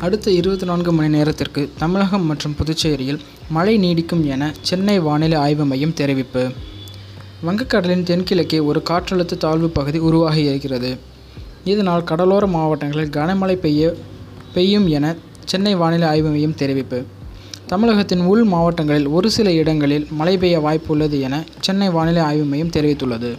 அடுத்த இருபத்தி நான்கு மணி நேரத்திற்கு தமிழகம் மற்றும் புதுச்சேரியில் மழை நீடிக்கும் என சென்னை வானிலை ஆய்வு மையம் தெரிவிப்பு. வங்கக்கடலின் தென்கிழக்கே ஒரு காற்றழுத்த தாழ்வு பகுதி உருவாகி இருக்கிறது. இதனால் கடலோர மாவட்டங்களில் கனமழை பெய்ய பெய்யும் என சென்னை வானிலை ஆய்வு மையம் தெரிவிப்பு. தமிழகத்தின் உள் மாவட்டங்களில் ஒரு சில இடங்களில் மழை பெய்ய வாய்ப்பு உள்ளது என சென்னை வானிலை ஆய்வு மையம் தெரிவித்துள்ளது.